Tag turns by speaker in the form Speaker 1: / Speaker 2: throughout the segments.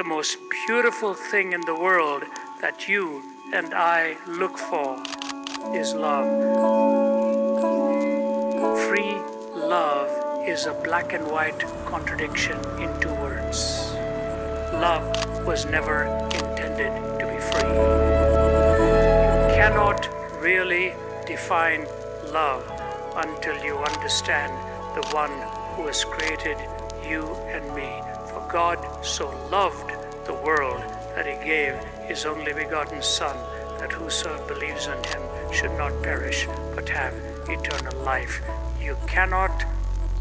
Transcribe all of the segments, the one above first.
Speaker 1: the most beautiful thing in the world that you and I look for is love. Free love is a black and white contradiction in two words. Love was never intended to be free. You cannot really define love until you understand the one who has created you and me. For God so loved the world that he gave his only begotten Son, that whosoever believes in him should not perish, but have eternal life. You cannot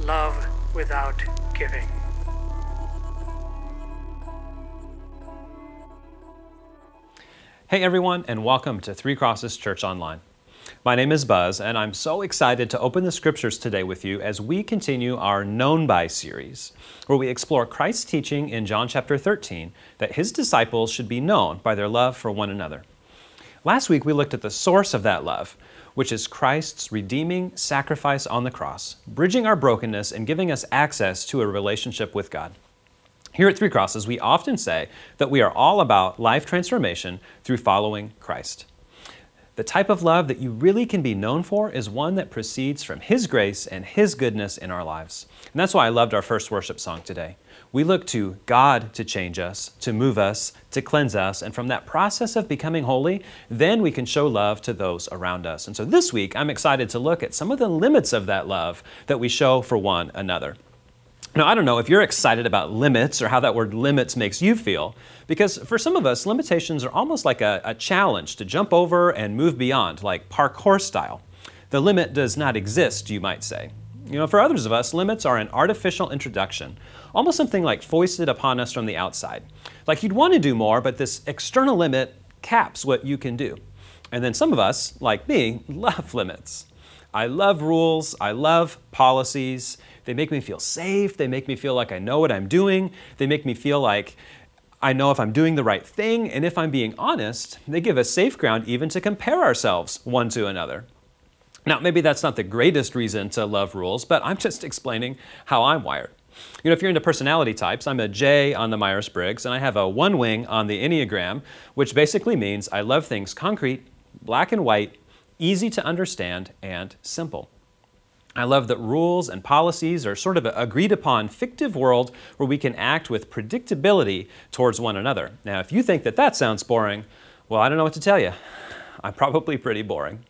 Speaker 1: love without giving.
Speaker 2: Hey everyone, and welcome to Three Crosses Church Online. My name is Buzz, and I'm so excited to open the scriptures today with you as we continue our Known By series, where we explore Christ's teaching in John chapter 13 that his disciples should be known by their love for one another. Last week we looked at the source of that love, which is Christ's redeeming sacrifice on the cross, bridging our brokenness and giving us access to a relationship with God. Here at Three Crosses, we often say that we are all about life transformation through following Christ. The type of love that you really can be known for is one that proceeds from His grace and His goodness in our lives. And that's why I loved our first worship song today. We look to God to change us, to move us, to cleanse us, and from that process of becoming holy, then we can show love to those around us. And so this week, I'm excited to look at some of the limits of that love that we show for one another. Now, I don't know if you're excited about limits or how that word limits makes you feel, because for some of us, limitations are almost like a, a, challenge to jump over and move beyond, like parkour style. The limit does not exist, you might say. You know, for others of us, limits are an artificial introduction, almost something like foisted upon us from the outside. Like you'd want to do more, but this external limit caps what you can do. And then some of us, like me, love limits. I love rules, I love policies. They make me feel safe. They make me feel like I know what I'm doing. They make me feel like I know if I'm doing the right thing. And if I'm being honest, they give us safe ground even to compare ourselves one to another. Now, maybe that's not the greatest reason to love rules, but I'm just explaining how I'm wired. You know, if you're into personality types, I'm a J on the Myers Briggs, and I have a one wing on the Enneagram, which basically means I love things concrete, black and white, easy to understand, and simple. I love that rules and policies are sort of an agreed upon fictive world where we can act with predictability towards one another. Now, if you think that that sounds boring, well, I don't know what to tell you. I'm probably pretty boring.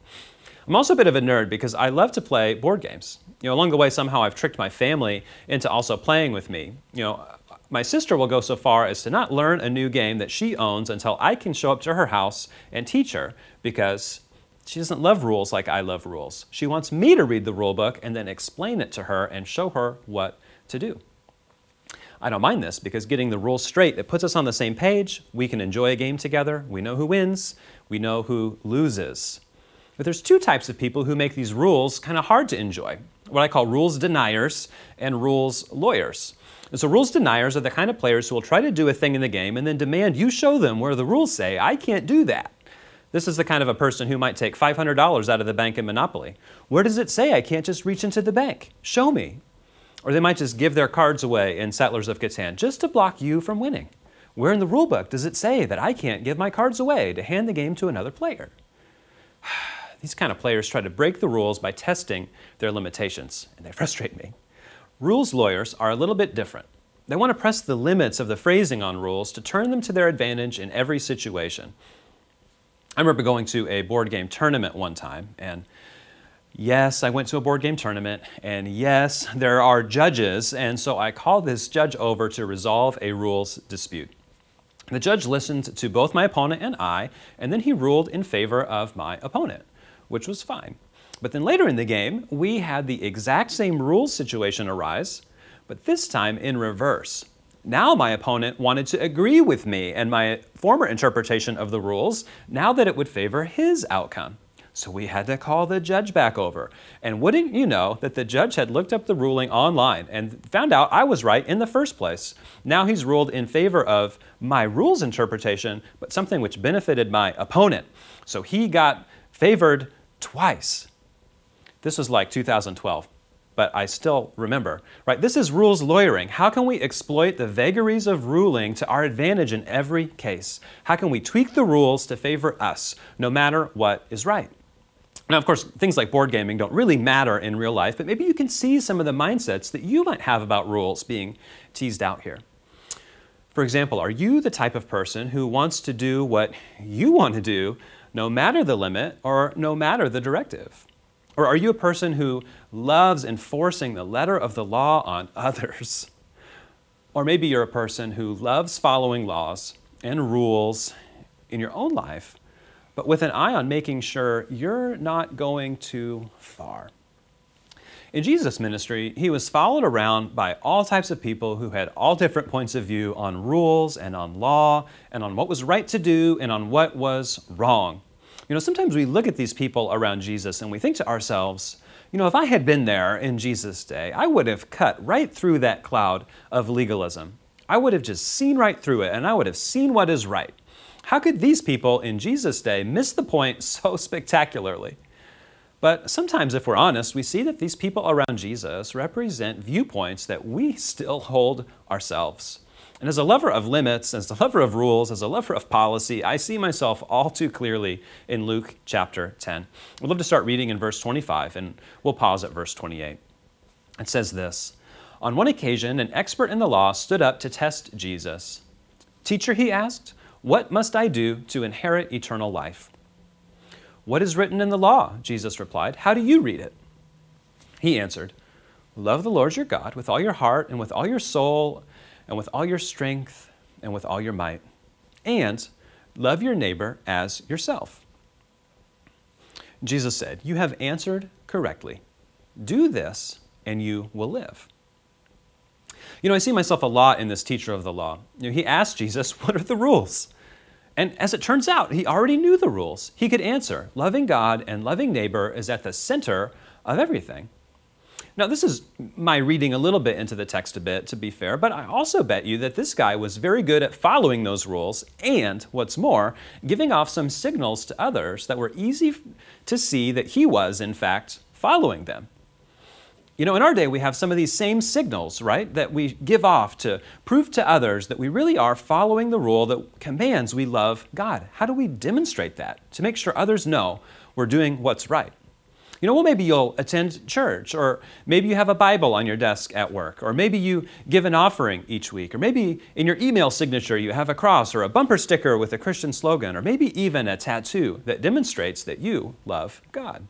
Speaker 2: I'm also a bit of a nerd because I love to play board games. You know, along the way, somehow I've tricked my family into also playing with me. You know, my sister will go so far as to not learn a new game that she owns until I can show up to her house and teach her because she doesn't love rules like I love rules. She wants me to read the rule book and then explain it to her and show her what to do. I don't mind this because getting the rules straight, it puts us on the same page. We can enjoy a game together. We know who wins, we know who loses. But there's two types of people who make these rules kind of hard to enjoy what I call rules deniers and rules lawyers. And so, rules deniers are the kind of players who will try to do a thing in the game and then demand you show them where the rules say, I can't do that. This is the kind of a person who might take $500 out of the bank in Monopoly. Where does it say I can't just reach into the bank? Show me. Or they might just give their cards away in Settlers of Catan just to block you from winning. Where in the rulebook does it say that I can't give my cards away to hand the game to another player? These kind of players try to break the rules by testing their limitations, and they frustrate me. Rules lawyers are a little bit different. They want to press the limits of the phrasing on rules to turn them to their advantage in every situation. I remember going to a board game tournament one time, and yes, I went to a board game tournament, and yes, there are judges, and so I called this judge over to resolve a rules dispute. The judge listened to both my opponent and I, and then he ruled in favor of my opponent, which was fine. But then later in the game, we had the exact same rules situation arise, but this time in reverse. Now my opponent wanted to agree with me and my former interpretation of the rules, now that it would favor his outcome. So we had to call the judge back over. And wouldn't you know that the judge had looked up the ruling online and found out I was right in the first place? Now he's ruled in favor of my rules interpretation, but something which benefited my opponent. So he got favored twice. This was like 2012. But I still remember. Right? This is rules lawyering. How can we exploit the vagaries of ruling to our advantage in every case? How can we tweak the rules to favor us, no matter what is right? Now, of course, things like board gaming don't really matter in real life, but maybe you can see some of the mindsets that you might have about rules being teased out here. For example, are you the type of person who wants to do what you want to do no matter the limit or no matter the directive? Or are you a person who loves enforcing the letter of the law on others? Or maybe you're a person who loves following laws and rules in your own life, but with an eye on making sure you're not going too far. In Jesus' ministry, he was followed around by all types of people who had all different points of view on rules and on law and on what was right to do and on what was wrong. You know, sometimes we look at these people around Jesus and we think to ourselves, you know, if I had been there in Jesus' day, I would have cut right through that cloud of legalism. I would have just seen right through it and I would have seen what is right. How could these people in Jesus' day miss the point so spectacularly? But sometimes, if we're honest, we see that these people around Jesus represent viewpoints that we still hold ourselves. And as a lover of limits, as a lover of rules, as a lover of policy, I see myself all too clearly in Luke chapter 10. We'd love to start reading in verse 25, and we'll pause at verse 28. It says this On one occasion, an expert in the law stood up to test Jesus. Teacher, he asked, what must I do to inherit eternal life? What is written in the law? Jesus replied. How do you read it? He answered, Love the Lord your God with all your heart and with all your soul and with all your strength and with all your might, and love your neighbor as yourself. Jesus said, You have answered correctly. Do this, and you will live. You know, I see myself a lot in this teacher of the law. You know, he asked Jesus, What are the rules? And as it turns out, he already knew the rules. He could answer loving God and loving neighbor is at the center of everything. Now, this is my reading a little bit into the text a bit, to be fair, but I also bet you that this guy was very good at following those rules and, what's more, giving off some signals to others that were easy to see that he was, in fact, following them. You know, in our day, we have some of these same signals, right, that we give off to prove to others that we really are following the rule that commands we love God. How do we demonstrate that to make sure others know we're doing what's right? You know, well, maybe you'll attend church, or maybe you have a Bible on your desk at work, or maybe you give an offering each week, or maybe in your email signature you have a cross or a bumper sticker with a Christian slogan, or maybe even a tattoo that demonstrates that you love God.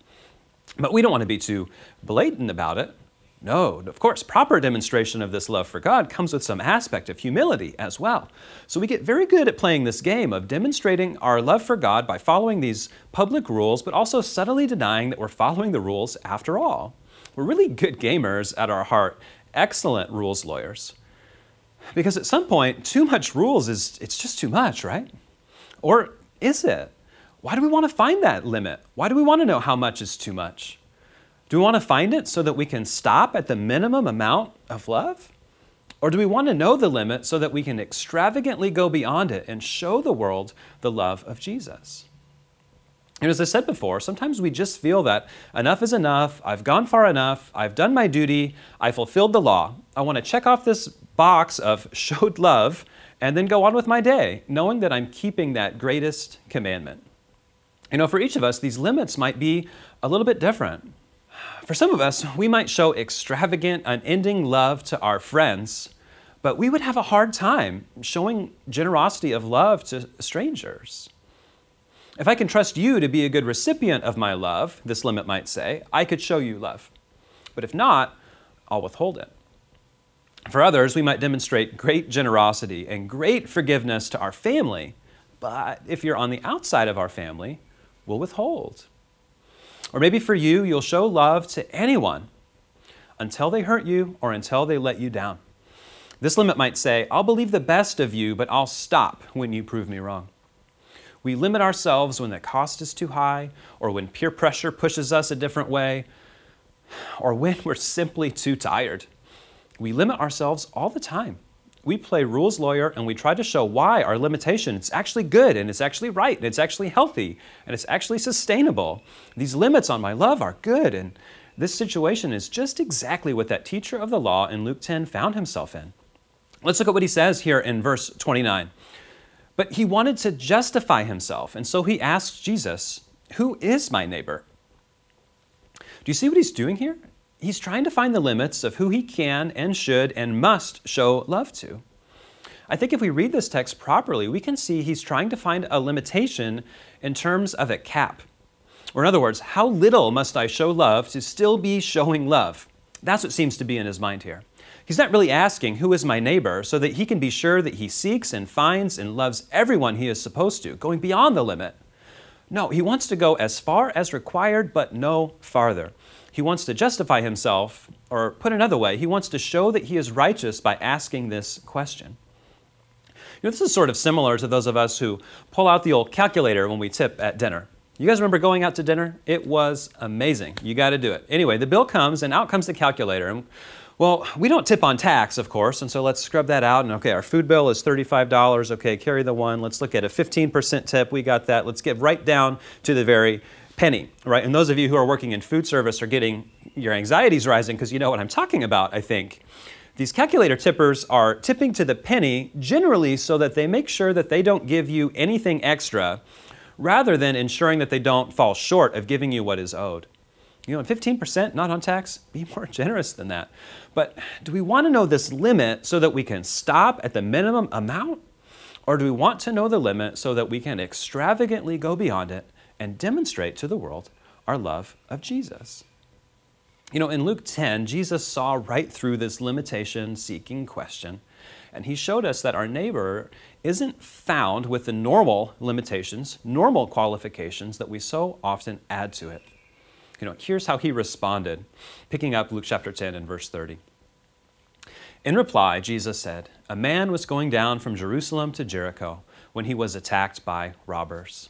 Speaker 2: But we don't want to be too blatant about it. No, of course, proper demonstration of this love for God comes with some aspect of humility as well. So we get very good at playing this game of demonstrating our love for God by following these public rules, but also subtly denying that we're following the rules after all. We're really good gamers at our heart, excellent rules lawyers. Because at some point, too much rules is it's just too much, right? Or is it? Why do we want to find that limit? Why do we want to know how much is too much? Do we want to find it so that we can stop at the minimum amount of love? Or do we want to know the limit so that we can extravagantly go beyond it and show the world the love of Jesus? And as I said before, sometimes we just feel that enough is enough, I've gone far enough, I've done my duty, I fulfilled the law. I want to check off this box of showed love and then go on with my day, knowing that I'm keeping that greatest commandment. You know, for each of us, these limits might be a little bit different. For some of us, we might show extravagant, unending love to our friends, but we would have a hard time showing generosity of love to strangers. If I can trust you to be a good recipient of my love, this limit might say, I could show you love. But if not, I'll withhold it. For others, we might demonstrate great generosity and great forgiveness to our family, but if you're on the outside of our family, we'll withhold. Or maybe for you, you'll show love to anyone until they hurt you or until they let you down. This limit might say, I'll believe the best of you, but I'll stop when you prove me wrong. We limit ourselves when the cost is too high, or when peer pressure pushes us a different way, or when we're simply too tired. We limit ourselves all the time we play rules lawyer and we try to show why our limitation is actually good and it's actually right and it's actually healthy and it's actually sustainable. These limits on my love are good and this situation is just exactly what that teacher of the law in Luke 10 found himself in. Let's look at what he says here in verse 29. But he wanted to justify himself, and so he asked Jesus, Who is my neighbor? Do you see what he's doing here? He's trying to find the limits of who he can and should and must show love to. I think if we read this text properly, we can see he's trying to find a limitation in terms of a cap. Or, in other words, how little must I show love to still be showing love? That's what seems to be in his mind here. He's not really asking, Who is my neighbor? so that he can be sure that he seeks and finds and loves everyone he is supposed to, going beyond the limit. No, he wants to go as far as required, but no farther. He wants to justify himself, or put another way, he wants to show that he is righteous by asking this question. You know, this is sort of similar to those of us who pull out the old calculator when we tip at dinner. You guys remember going out to dinner? It was amazing. You got to do it. Anyway, the bill comes and out comes the calculator. And well, we don't tip on tax, of course, and so let's scrub that out. And okay, our food bill is $35. Okay, carry the one. Let's look at a 15% tip. We got that. Let's get right down to the very penny, right? And those of you who are working in food service are getting your anxieties rising because you know what I'm talking about, I think. These calculator tippers are tipping to the penny generally so that they make sure that they don't give you anything extra rather than ensuring that they don't fall short of giving you what is owed. You know, 15% not on tax, be more generous than that. But do we want to know this limit so that we can stop at the minimum amount? Or do we want to know the limit so that we can extravagantly go beyond it and demonstrate to the world our love of Jesus? You know, in Luke 10, Jesus saw right through this limitation seeking question, and he showed us that our neighbor isn't found with the normal limitations, normal qualifications that we so often add to it. You know, here's how he responded, picking up Luke chapter 10 and verse 30. In reply, Jesus said, A man was going down from Jerusalem to Jericho when he was attacked by robbers.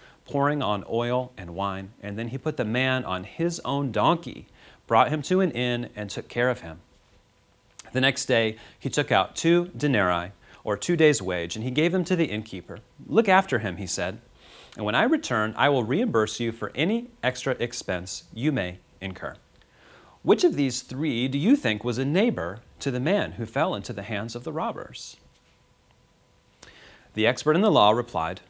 Speaker 2: pouring on oil and wine, and then he put the man on his own donkey brought him to an inn, and took care of him. The next day, he took out two denarii, or two days' wage, and he gave them to the innkeeper. Look after him, he said, and when I return, I will reimburse you for any extra expense you may incur. Which of these three do you think was a neighbor to the man who fell into the hands of the robbers? The expert in the law replied,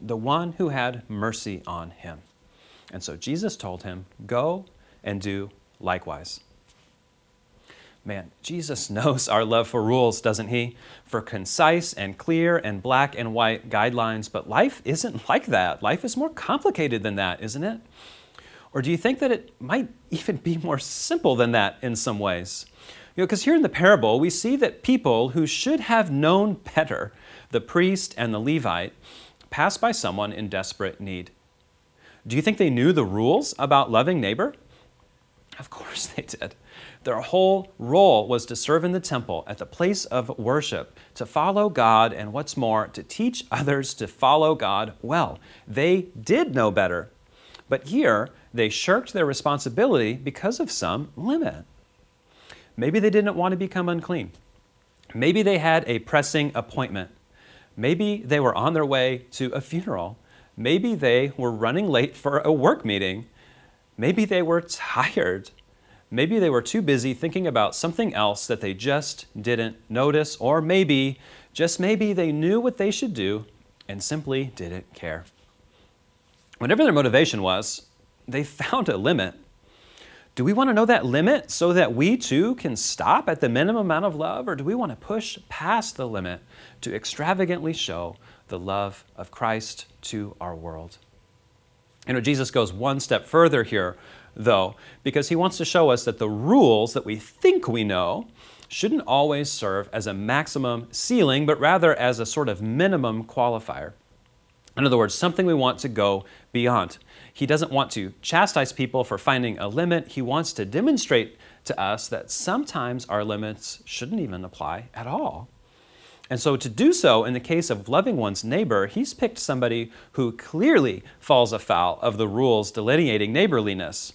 Speaker 2: The one who had mercy on him. And so Jesus told him, Go and do likewise. Man, Jesus knows our love for rules, doesn't he? For concise and clear and black and white guidelines, but life isn't like that. Life is more complicated than that, isn't it? Or do you think that it might even be more simple than that in some ways? You know, because here in the parable, we see that people who should have known better, the priest and the Levite, pass by someone in desperate need. Do you think they knew the rules about loving neighbor? Of course they did. Their whole role was to serve in the temple at the place of worship, to follow God, and what's more, to teach others to follow God well. They did know better. But here, they shirked their responsibility because of some limit. Maybe they didn't want to become unclean. Maybe they had a pressing appointment. Maybe they were on their way to a funeral. Maybe they were running late for a work meeting. Maybe they were tired. Maybe they were too busy thinking about something else that they just didn't notice, or maybe, just maybe, they knew what they should do and simply didn't care. Whatever their motivation was, they found a limit. Do we want to know that limit so that we too can stop at the minimum amount of love, or do we want to push past the limit to extravagantly show the love of Christ to our world? You know, Jesus goes one step further here, though, because he wants to show us that the rules that we think we know shouldn't always serve as a maximum ceiling, but rather as a sort of minimum qualifier. In other words, something we want to go beyond. He doesn't want to chastise people for finding a limit. He wants to demonstrate to us that sometimes our limits shouldn't even apply at all. And so, to do so in the case of loving one's neighbor, he's picked somebody who clearly falls afoul of the rules delineating neighborliness.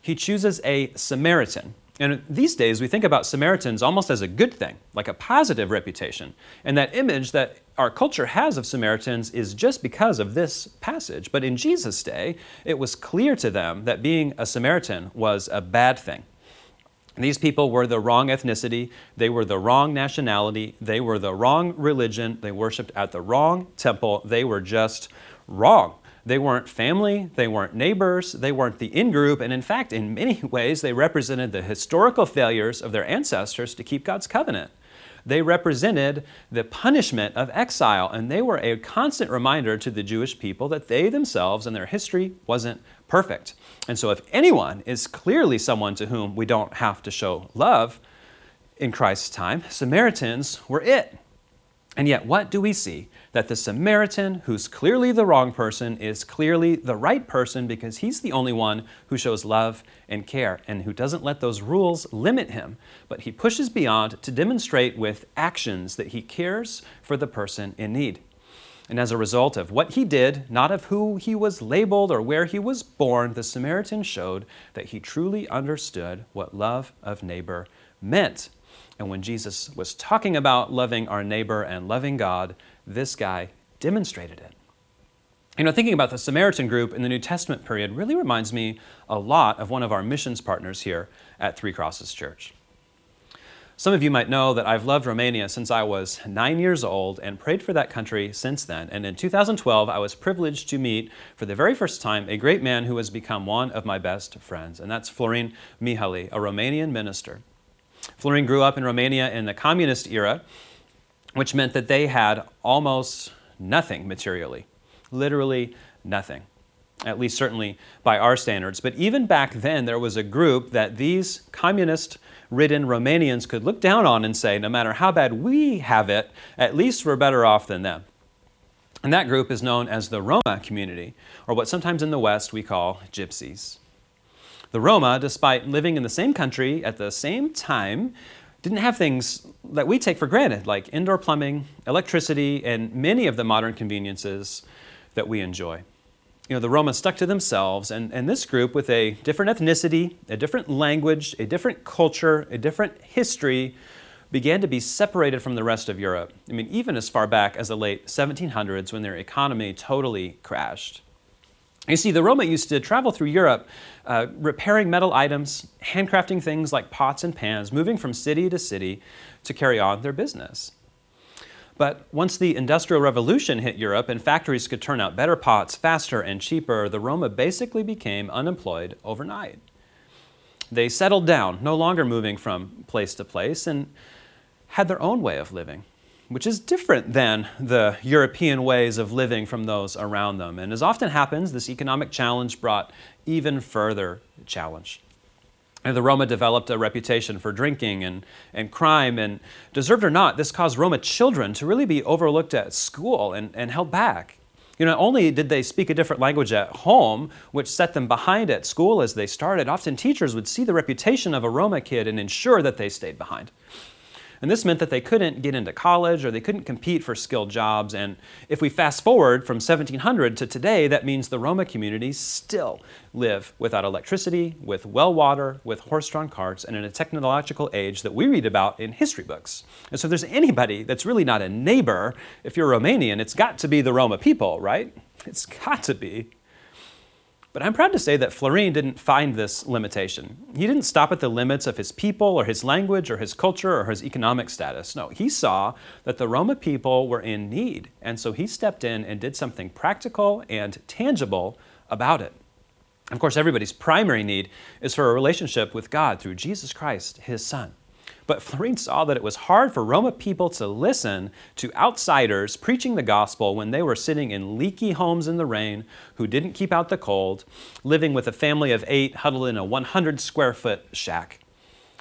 Speaker 2: He chooses a Samaritan. And these days, we think about Samaritans almost as a good thing, like a positive reputation. And that image that our culture has of Samaritans is just because of this passage. But in Jesus' day, it was clear to them that being a Samaritan was a bad thing. These people were the wrong ethnicity, they were the wrong nationality, they were the wrong religion, they worshiped at the wrong temple, they were just wrong. They weren't family, they weren't neighbors, they weren't the in group, and in fact, in many ways, they represented the historical failures of their ancestors to keep God's covenant. They represented the punishment of exile, and they were a constant reminder to the Jewish people that they themselves and their history wasn't perfect. And so, if anyone is clearly someone to whom we don't have to show love in Christ's time, Samaritans were it. And yet, what do we see? That the Samaritan, who's clearly the wrong person, is clearly the right person because he's the only one who shows love and care and who doesn't let those rules limit him, but he pushes beyond to demonstrate with actions that he cares for the person in need. And as a result of what he did, not of who he was labeled or where he was born, the Samaritan showed that he truly understood what love of neighbor meant. And when Jesus was talking about loving our neighbor and loving God, this guy demonstrated it. You know, thinking about the Samaritan group in the New Testament period really reminds me a lot of one of our missions partners here at Three Crosses Church. Some of you might know that I've loved Romania since I was nine years old and prayed for that country since then. And in 2012, I was privileged to meet for the very first time a great man who has become one of my best friends, and that's Florin Mihali, a Romanian minister. Florin grew up in Romania in the communist era, which meant that they had almost nothing materially, literally nothing at least certainly by our standards. But even back then, there was a group that these communist ridden Romanians could look down on and say, no matter how bad we have it, at least we're better off than them. And that group is known as the Roma community, or what sometimes in the West we call gypsies. The Roma, despite living in the same country at the same time, didn't have things that we take for granted, like indoor plumbing, electricity, and many of the modern conveniences that we enjoy you know, the Romans stuck to themselves, and, and this group with a different ethnicity, a different language, a different culture, a different history, began to be separated from the rest of Europe. I mean, even as far back as the late 1700s when their economy totally crashed. You see, the Roma used to travel through Europe, uh, repairing metal items, handcrafting things like pots and pans, moving from city to city to carry on their business. But once the Industrial Revolution hit Europe and factories could turn out better pots faster and cheaper, the Roma basically became unemployed overnight. They settled down, no longer moving from place to place, and had their own way of living, which is different than the European ways of living from those around them. And as often happens, this economic challenge brought even further challenge. And the Roma developed a reputation for drinking and, and crime, and deserved or not, this caused Roma children to really be overlooked at school and, and held back. You know, not only did they speak a different language at home, which set them behind at school as they started, often teachers would see the reputation of a Roma kid and ensure that they stayed behind. And this meant that they couldn't get into college or they couldn't compete for skilled jobs. And if we fast forward from 1700 to today, that means the Roma communities still live without electricity, with well water, with horse drawn carts, and in a technological age that we read about in history books. And so if there's anybody that's really not a neighbor, if you're Romanian, it's got to be the Roma people, right? It's got to be. But I'm proud to say that Florin didn't find this limitation. He didn't stop at the limits of his people or his language or his culture or his economic status. No, he saw that the Roma people were in need, and so he stepped in and did something practical and tangible about it. Of course, everybody's primary need is for a relationship with God through Jesus Christ, his Son. But Florin saw that it was hard for Roma people to listen to outsiders preaching the gospel when they were sitting in leaky homes in the rain, who didn't keep out the cold, living with a family of eight huddled in a 100 square foot shack.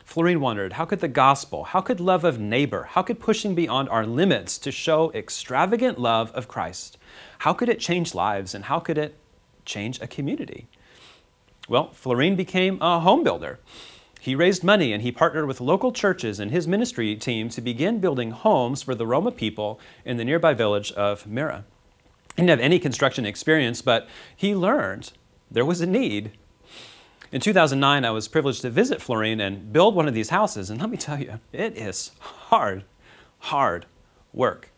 Speaker 2: Florin wondered how could the gospel, how could love of neighbor, how could pushing beyond our limits to show extravagant love of Christ, how could it change lives and how could it change a community? Well, Florin became a home builder. He raised money and he partnered with local churches and his ministry team to begin building homes for the Roma people in the nearby village of Mira. He didn't have any construction experience, but he learned there was a need. In 2009, I was privileged to visit Florin and build one of these houses, and let me tell you, it is hard, hard work.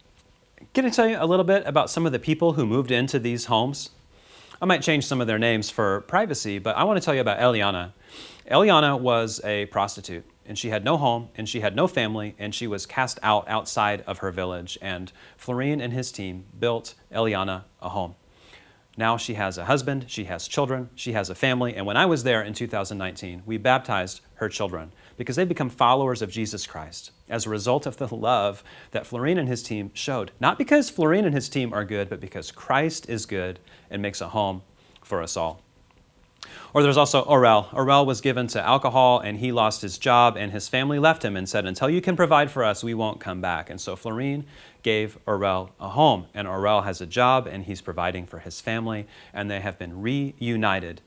Speaker 2: Can I tell you a little bit about some of the people who moved into these homes? I might change some of their names for privacy, but I want to tell you about Eliana. Eliana was a prostitute, and she had no home, and she had no family, and she was cast out outside of her village. And Florin and his team built Eliana a home. Now she has a husband, she has children, she has a family, and when I was there in 2019, we baptized her children because they've become followers of Jesus Christ as a result of the love that Florin and his team showed. Not because Florin and his team are good, but because Christ is good and makes a home for us all. Or there's also Orel. Orel was given to alcohol and he lost his job, and his family left him and said, Until you can provide for us, we won't come back. And so Florin gave Orel a home, and Orel has a job and he's providing for his family, and they have been reunited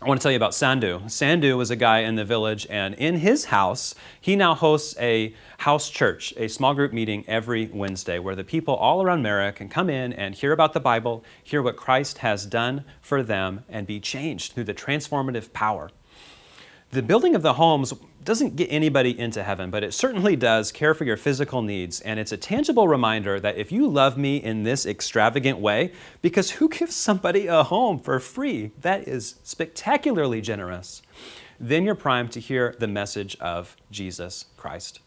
Speaker 2: I want to tell you about Sandu. Sandu was a guy in the village, and in his house, he now hosts a house church, a small group meeting every Wednesday where the people all around Mara can come in and hear about the Bible, hear what Christ has done for them, and be changed through the transformative power the building of the homes doesn't get anybody into heaven, but it certainly does care for your physical needs. And it's a tangible reminder that if you love me in this extravagant way, because who gives somebody a home for free? That is spectacularly generous. Then you're primed to hear the message of Jesus Christ.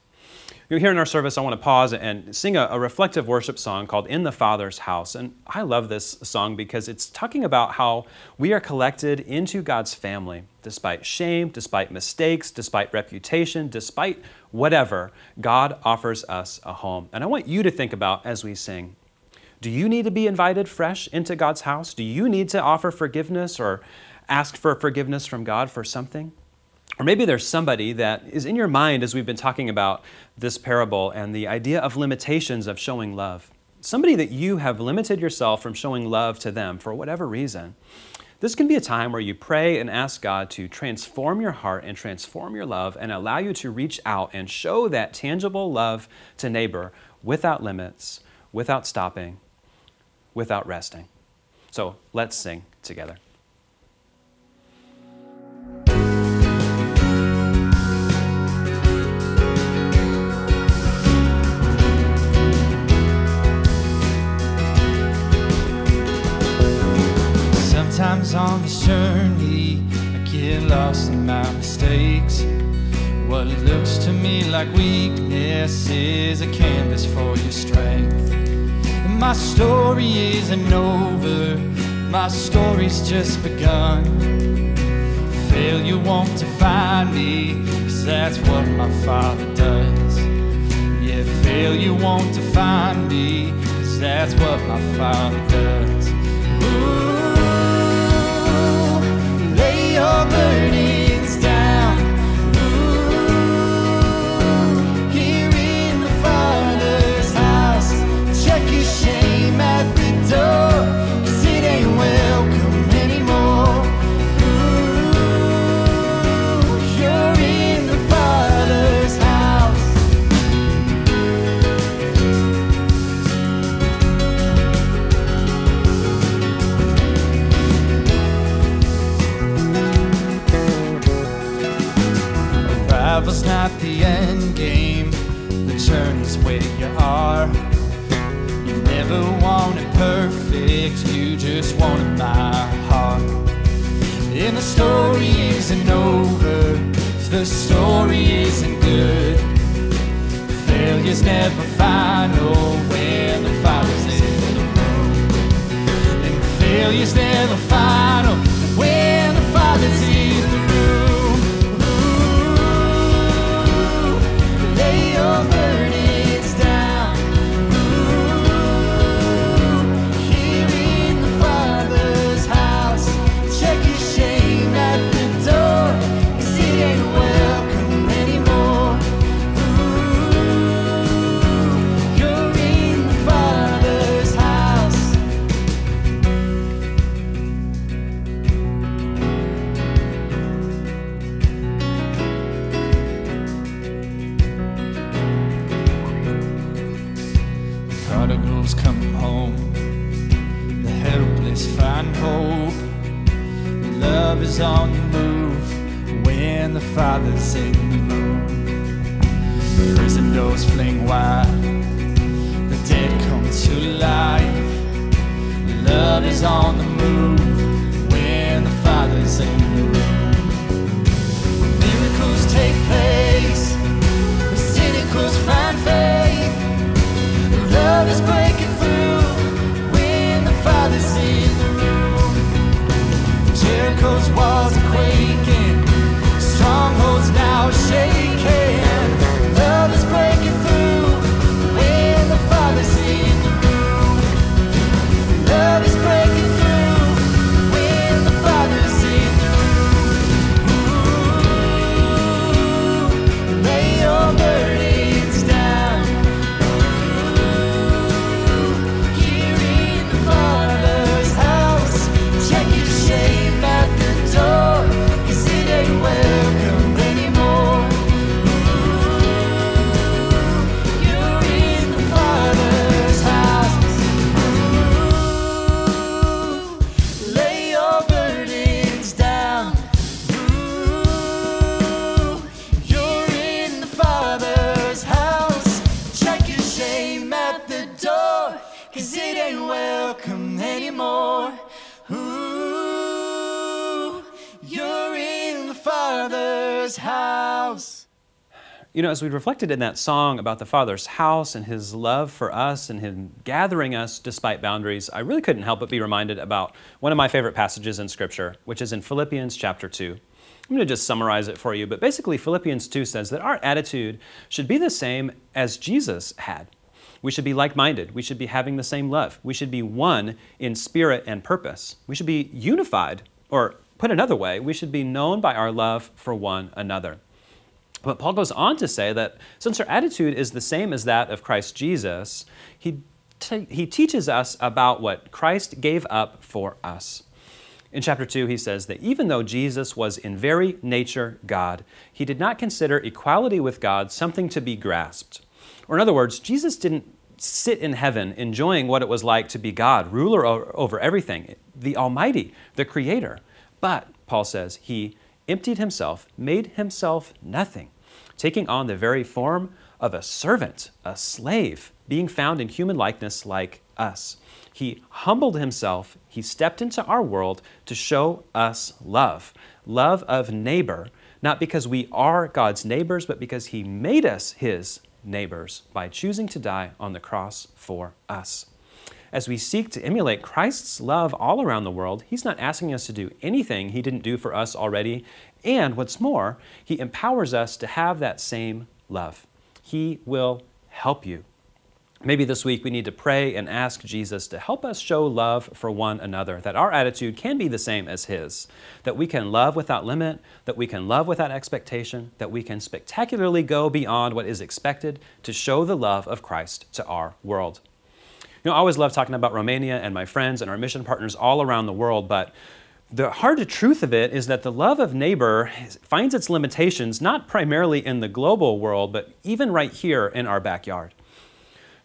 Speaker 2: Here in our service, I want to pause and sing a, a, reflective worship song called In the Father's House. And I love this song because it's talking about how we are collected into God's family. Despite shame, despite mistakes, despite reputation, despite whatever, God offers us a home. And I want you to think about as we sing do you need to be invited fresh into God's house? Do you need to offer forgiveness or ask for forgiveness from God for something? Or maybe there's somebody that is in your mind as we've been talking about this parable and the idea of limitations of showing love. Somebody that you have limited yourself from showing love to them for whatever reason. This can be a time where you pray and ask God to transform your heart and transform your love and allow you to reach out and show that tangible love to neighbor without limits, without stopping, without resting. So let's sing together.
Speaker 3: Sometimes on this journey, I get lost in my mistakes. What looks to me like weakness is a canvas for your strength. And my story isn't over, my story's just begun. Failure won't define me, cause that's what my father does. Yeah, failure won't define me, cause that's what my father does. Ooh your want it perfect, you just want it by heart. And the story isn't over, the story isn't good. Failure's never final when the fire's in the room. And failure's never final when the father's in the room. Ooh, lay your
Speaker 2: You know, as we reflected in that song about the Father's house and his love for us and him gathering us despite boundaries, I really couldn't help but be reminded about one of my favorite passages in Scripture, which is in Philippians chapter 2. I'm going to just summarize it for you, but basically, Philippians 2 says that our attitude should be the same as Jesus had. We should be like minded. We should be having the same love. We should be one in spirit and purpose. We should be unified, or put another way, we should be known by our love for one another. But Paul goes on to say that since our attitude is the same as that of Christ Jesus, he, te- he teaches us about what Christ gave up for us. In chapter 2, he says that even though Jesus was in very nature God, he did not consider equality with God something to be grasped. Or, in other words, Jesus didn't sit in heaven enjoying what it was like to be God, ruler over everything, the Almighty, the Creator. But, Paul says, he emptied himself, made himself nothing, taking on the very form of a servant, a slave, being found in human likeness like us. He humbled himself, he stepped into our world to show us love, love of neighbor, not because we are God's neighbors, but because he made us his neighbors by choosing to die on the cross for us. As we seek to emulate Christ's love all around the world, He's not asking us to do anything He didn't do for us already. And what's more, He empowers us to have that same love. He will help you. Maybe this week we need to pray and ask Jesus to help us show love for one another, that our attitude can be the same as His, that we can love without limit, that we can love without expectation, that we can spectacularly go beyond what is expected to show the love of Christ to our world. You know, I always love talking about Romania and my friends and our mission partners all around the world, but the hard truth of it is that the love of neighbor finds its limitations not primarily in the global world, but even right here in our backyard.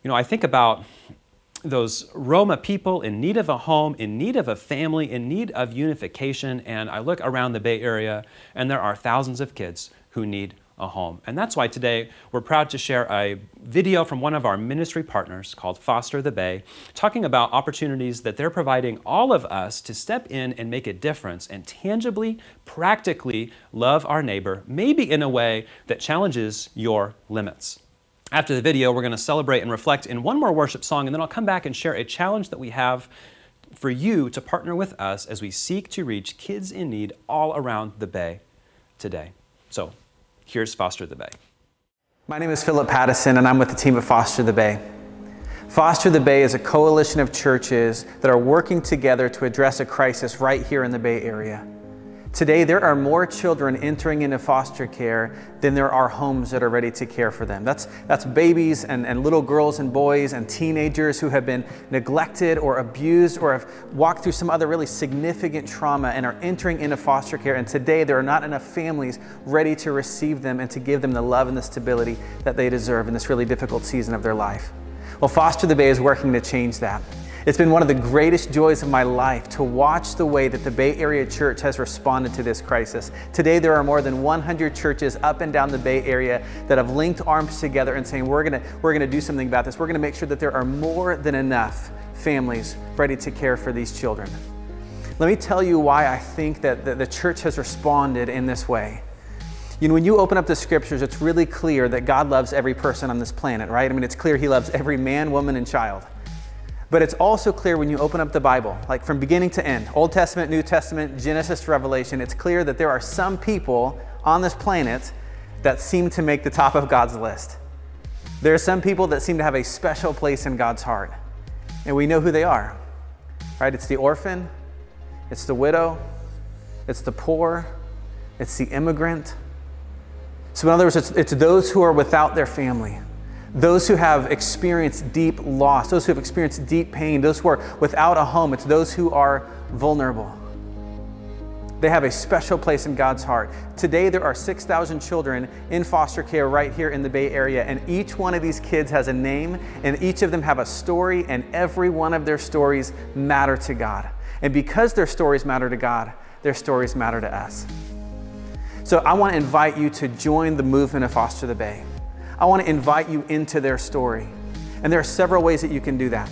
Speaker 2: You know, I think about those Roma people in need of a home, in need of a family, in need of unification, and I look around the Bay Area and there are thousands of kids who need a home. And that's why today we're proud to share a video from one of our ministry partners called Foster the Bay, talking about opportunities that they're providing all of us to step in and make a difference and tangibly, practically love our neighbor, maybe in a way that challenges your limits. After the video, we're going to celebrate and reflect in one more worship song, and then I'll come back and share a challenge that we have for you to partner with us as we seek to reach kids in need all around the Bay today. So, here's Foster the Bay.
Speaker 4: My name is Philip Pattison, and I'm with the team at Foster the Bay. Foster the Bay is a coalition of churches that are working together to address a crisis right here in the Bay Area. Today, there are more children entering into foster care than there are homes that are ready to care for them. That's, that's babies and, and little girls and boys and teenagers who have been neglected or abused or have walked through some other really significant trauma and are entering into foster care. And today, there are not enough families ready to receive them and to give them the love and the stability that they deserve in this really difficult season of their life. Well, Foster the Bay is working to change that. It's been one of the greatest joys of my life to watch the way that the Bay Area Church has responded to this crisis. Today, there are more than 100 churches up and down the Bay Area that have linked arms together and saying, We're gonna, we're gonna do something about this. We're gonna make sure that there are more than enough families ready to care for these children. Let me tell you why I think that the, the church has responded in this way. You know, when you open up the scriptures, it's really clear that God loves every person on this planet, right? I mean, it's clear He loves every man, woman, and child. But it's also clear when you open up the Bible, like from beginning to end, Old Testament, New Testament, Genesis Revelation, it's clear that there are some people on this planet that seem to make the top of God's list. There are some people that seem to have a special place in God's heart. And we know who they are, right? It's the orphan, it's the widow, it's the poor, it's the immigrant. So, in other words, it's, it's those who are without their family those who have experienced deep loss, those who have experienced deep pain, those who are without a home, it's those who are vulnerable. They have a special place in God's heart. Today, there are 6,000 children in foster care right here in the Bay Area, and each one of these kids has a name, and each of them have a story, and every one of their stories matter to God. And because their stories matter to God, their stories matter to us. So I want to invite you to join the movement of Foster the Bay. I want to invite you into their story. And there are several ways that you can do that.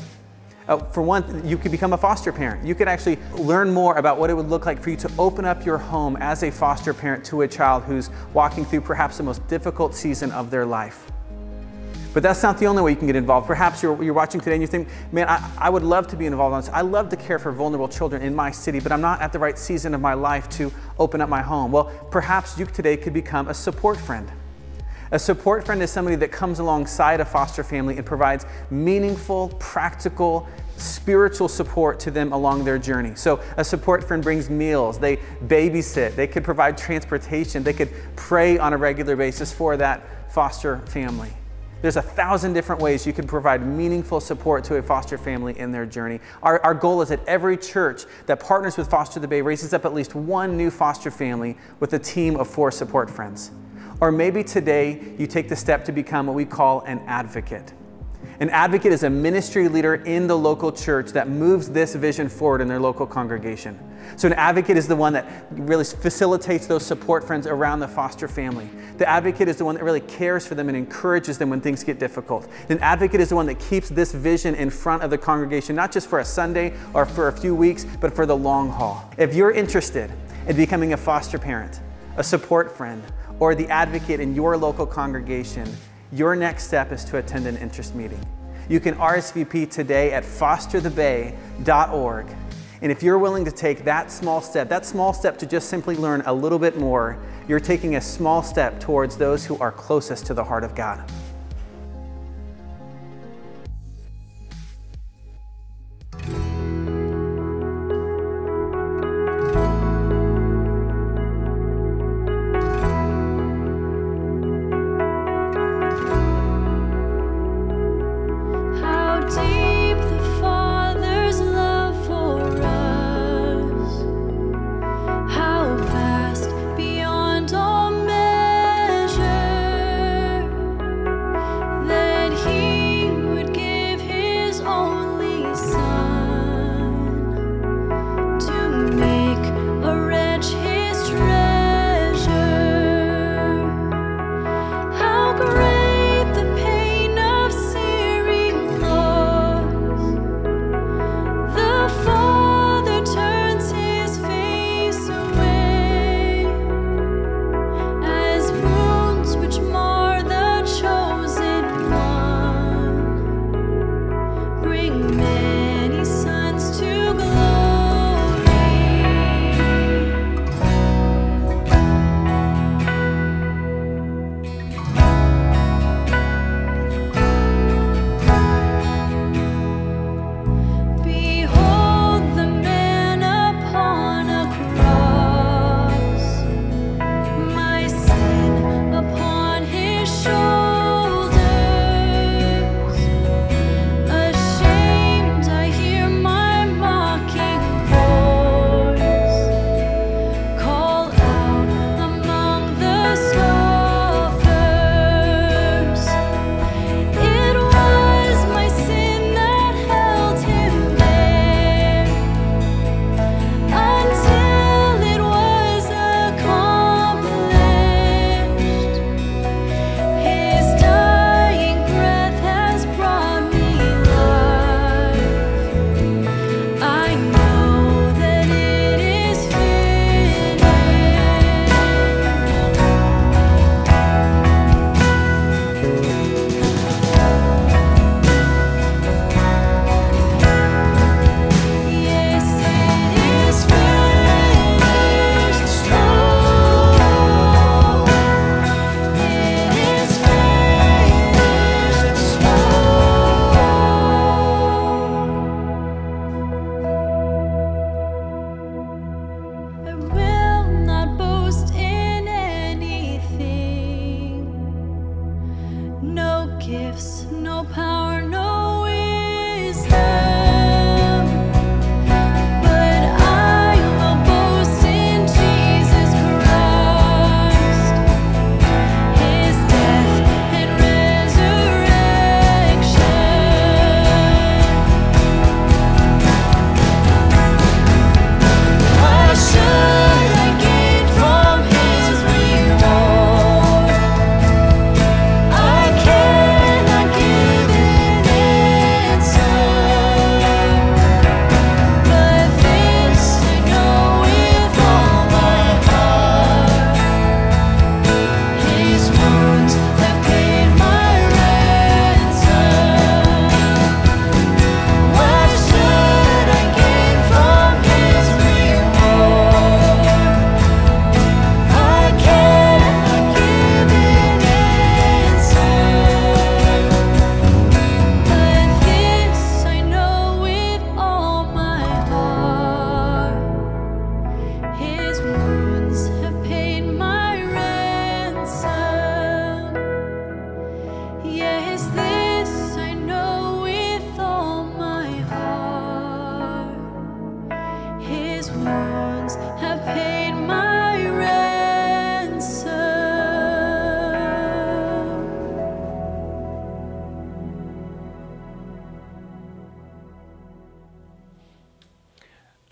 Speaker 4: Uh, for one, you could become a foster parent. You could actually learn more about what it would look like for you to open up your home as a foster parent to a child who's walking through perhaps the most difficult season of their life. But that's not the only way you can get involved. Perhaps you're, you're watching today and you think, man, I, I would love to be involved in this. I love to care for vulnerable children in my city, but I'm not at the right season of my life to open up my home. Well, perhaps you today could become a support friend. A support friend is somebody that comes alongside a foster family and provides meaningful, practical, spiritual support to them along their journey. So, a support friend brings meals, they babysit, they could provide transportation, they could pray on a regular basis for that foster family. There's a thousand different ways you can provide meaningful support to a foster family in their journey. Our, our goal is that every church that partners with Foster the Bay raises up at least one new foster family with a team of four support friends. Or maybe today you take the step to become what we call an advocate. An advocate is a ministry leader in the local church that moves this vision forward in their local congregation. So, an advocate is the one that really facilitates those support friends around the foster family. The advocate is the one that really cares for them and encourages them when things get difficult. An advocate is the one that keeps this vision in front of the congregation, not just for a Sunday or for a few weeks, but for the long haul. If you're interested in becoming a foster parent, a support friend, or the advocate in your local congregation, your next step is to attend an interest meeting. You can RSVP today at fosterthebay.org. And if you're willing to take that small step, that small step to just simply learn a little bit more, you're taking a small step towards those who are closest to the heart of God.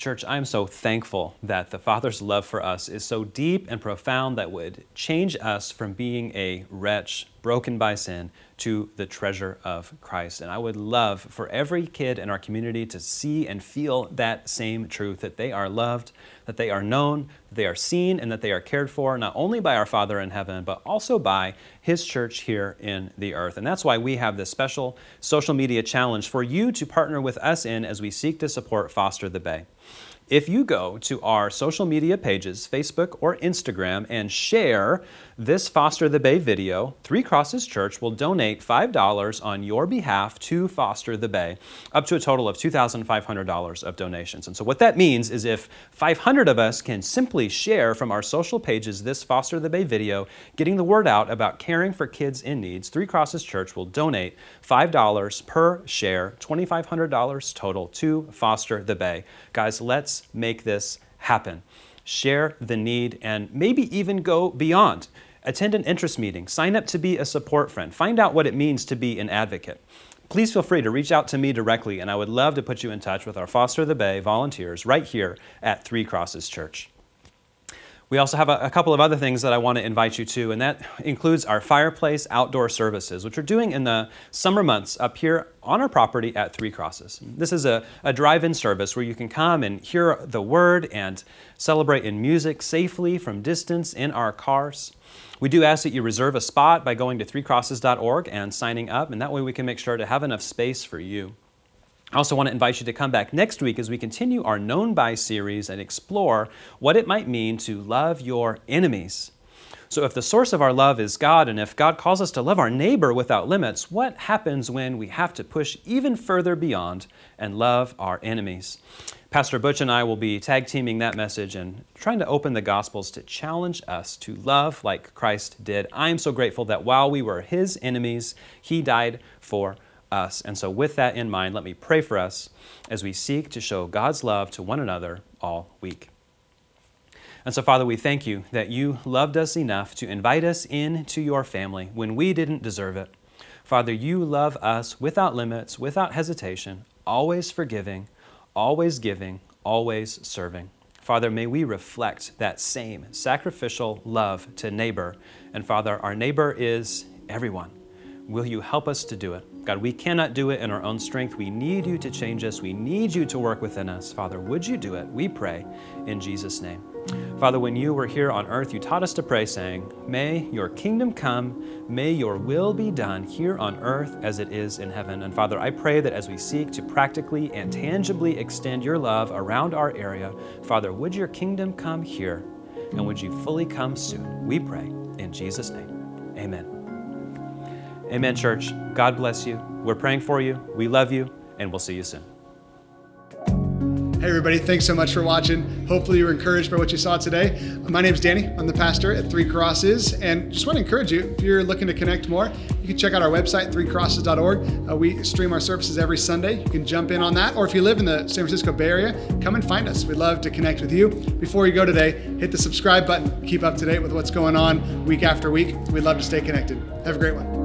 Speaker 2: Church, I am so thankful that the Father's love for us is so deep and profound that would change us from being a wretch broken by sin to the treasure of Christ. And I would love for every kid in our community to see and feel that same truth that they are loved, that they are known, that they are seen, and that they are cared for, not only by our Father in heaven, but also by His church here in the earth. And that's why we have this special social media challenge for you to partner with us in as we seek to support Foster the Bay. If you go to our social media pages, Facebook or Instagram, and share this Foster the Bay video, Three Crosses Church will donate $5 on your behalf to Foster the Bay, up to a total of $2,500 of donations. And so, what that means is if 500 of us can simply share from our social pages this Foster the Bay video, getting the word out about caring for kids in needs, Three Crosses Church will donate $5 per share, $2,500 total to Foster the Bay. Guys, let's make this happen. Share the need and maybe even go beyond. Attend an interest meeting, sign up to be a support friend, find out what it means to be an advocate. Please feel free to reach out to me directly, and I would love to put you in touch with our Foster the Bay volunteers right here at Three Crosses Church. We also have a, a, couple of other things that I want to invite you to, and that includes our fireplace outdoor services, which we're doing in the summer months up here on our property at Three Crosses. This is a, a drive in service where you can come and hear the word and celebrate in music safely from distance in our cars. We do ask that you reserve a spot by going to threecrosses.org and signing up, and that way we can make sure to have enough space for you. I also want to invite you to come back next week as we continue our Known By series and explore what it might mean to love your enemies. So, if the source of our love is God, and if God calls us to love our neighbor without limits, what happens when we have to push even further beyond and love our enemies? Pastor Butch and I will be tag teaming that message and trying to open the Gospels to challenge us to love like Christ did. I am so grateful that while we were his enemies, he died for us. And so, with that in mind, let me pray for us as we seek to show God's love to one another all week. And so, Father, we thank you that you loved us enough to invite us into your family when we didn't deserve it. Father, you love us without limits, without hesitation, always forgiving, always giving, always serving. Father, may we reflect that same sacrificial love to neighbor. And Father, our neighbor is everyone. Will you help us to do it? God, we cannot do it in our own strength. We need you to change us. We need you to work within us. Father, would you do it? We pray in Jesus' name. Father, when you were here on earth, you taught us to pray, saying, May your kingdom come, may your will be done here on earth as it is in heaven. And Father, I pray that as we seek to practically and tangibly extend your love around our area, Father, would your kingdom come here and would you fully come soon? We pray in Jesus' name. Amen. Amen, church. God bless you. We're praying for you. We love you, and we'll see you soon.
Speaker 5: Hey, everybody, thanks so much for watching. Hopefully, you were encouraged by what you saw today. My name is Danny. I'm the pastor at Three Crosses, and just want to encourage you if you're looking to connect more, you can check out our website, threecrosses.org. Uh, we stream our services every Sunday. You can jump in on that, or if you live in the San Francisco Bay Area, come and find us. We'd love to connect with you. Before you go today, hit the subscribe button. Keep up to date with what's going on week after week. We'd love to stay connected. Have a great one.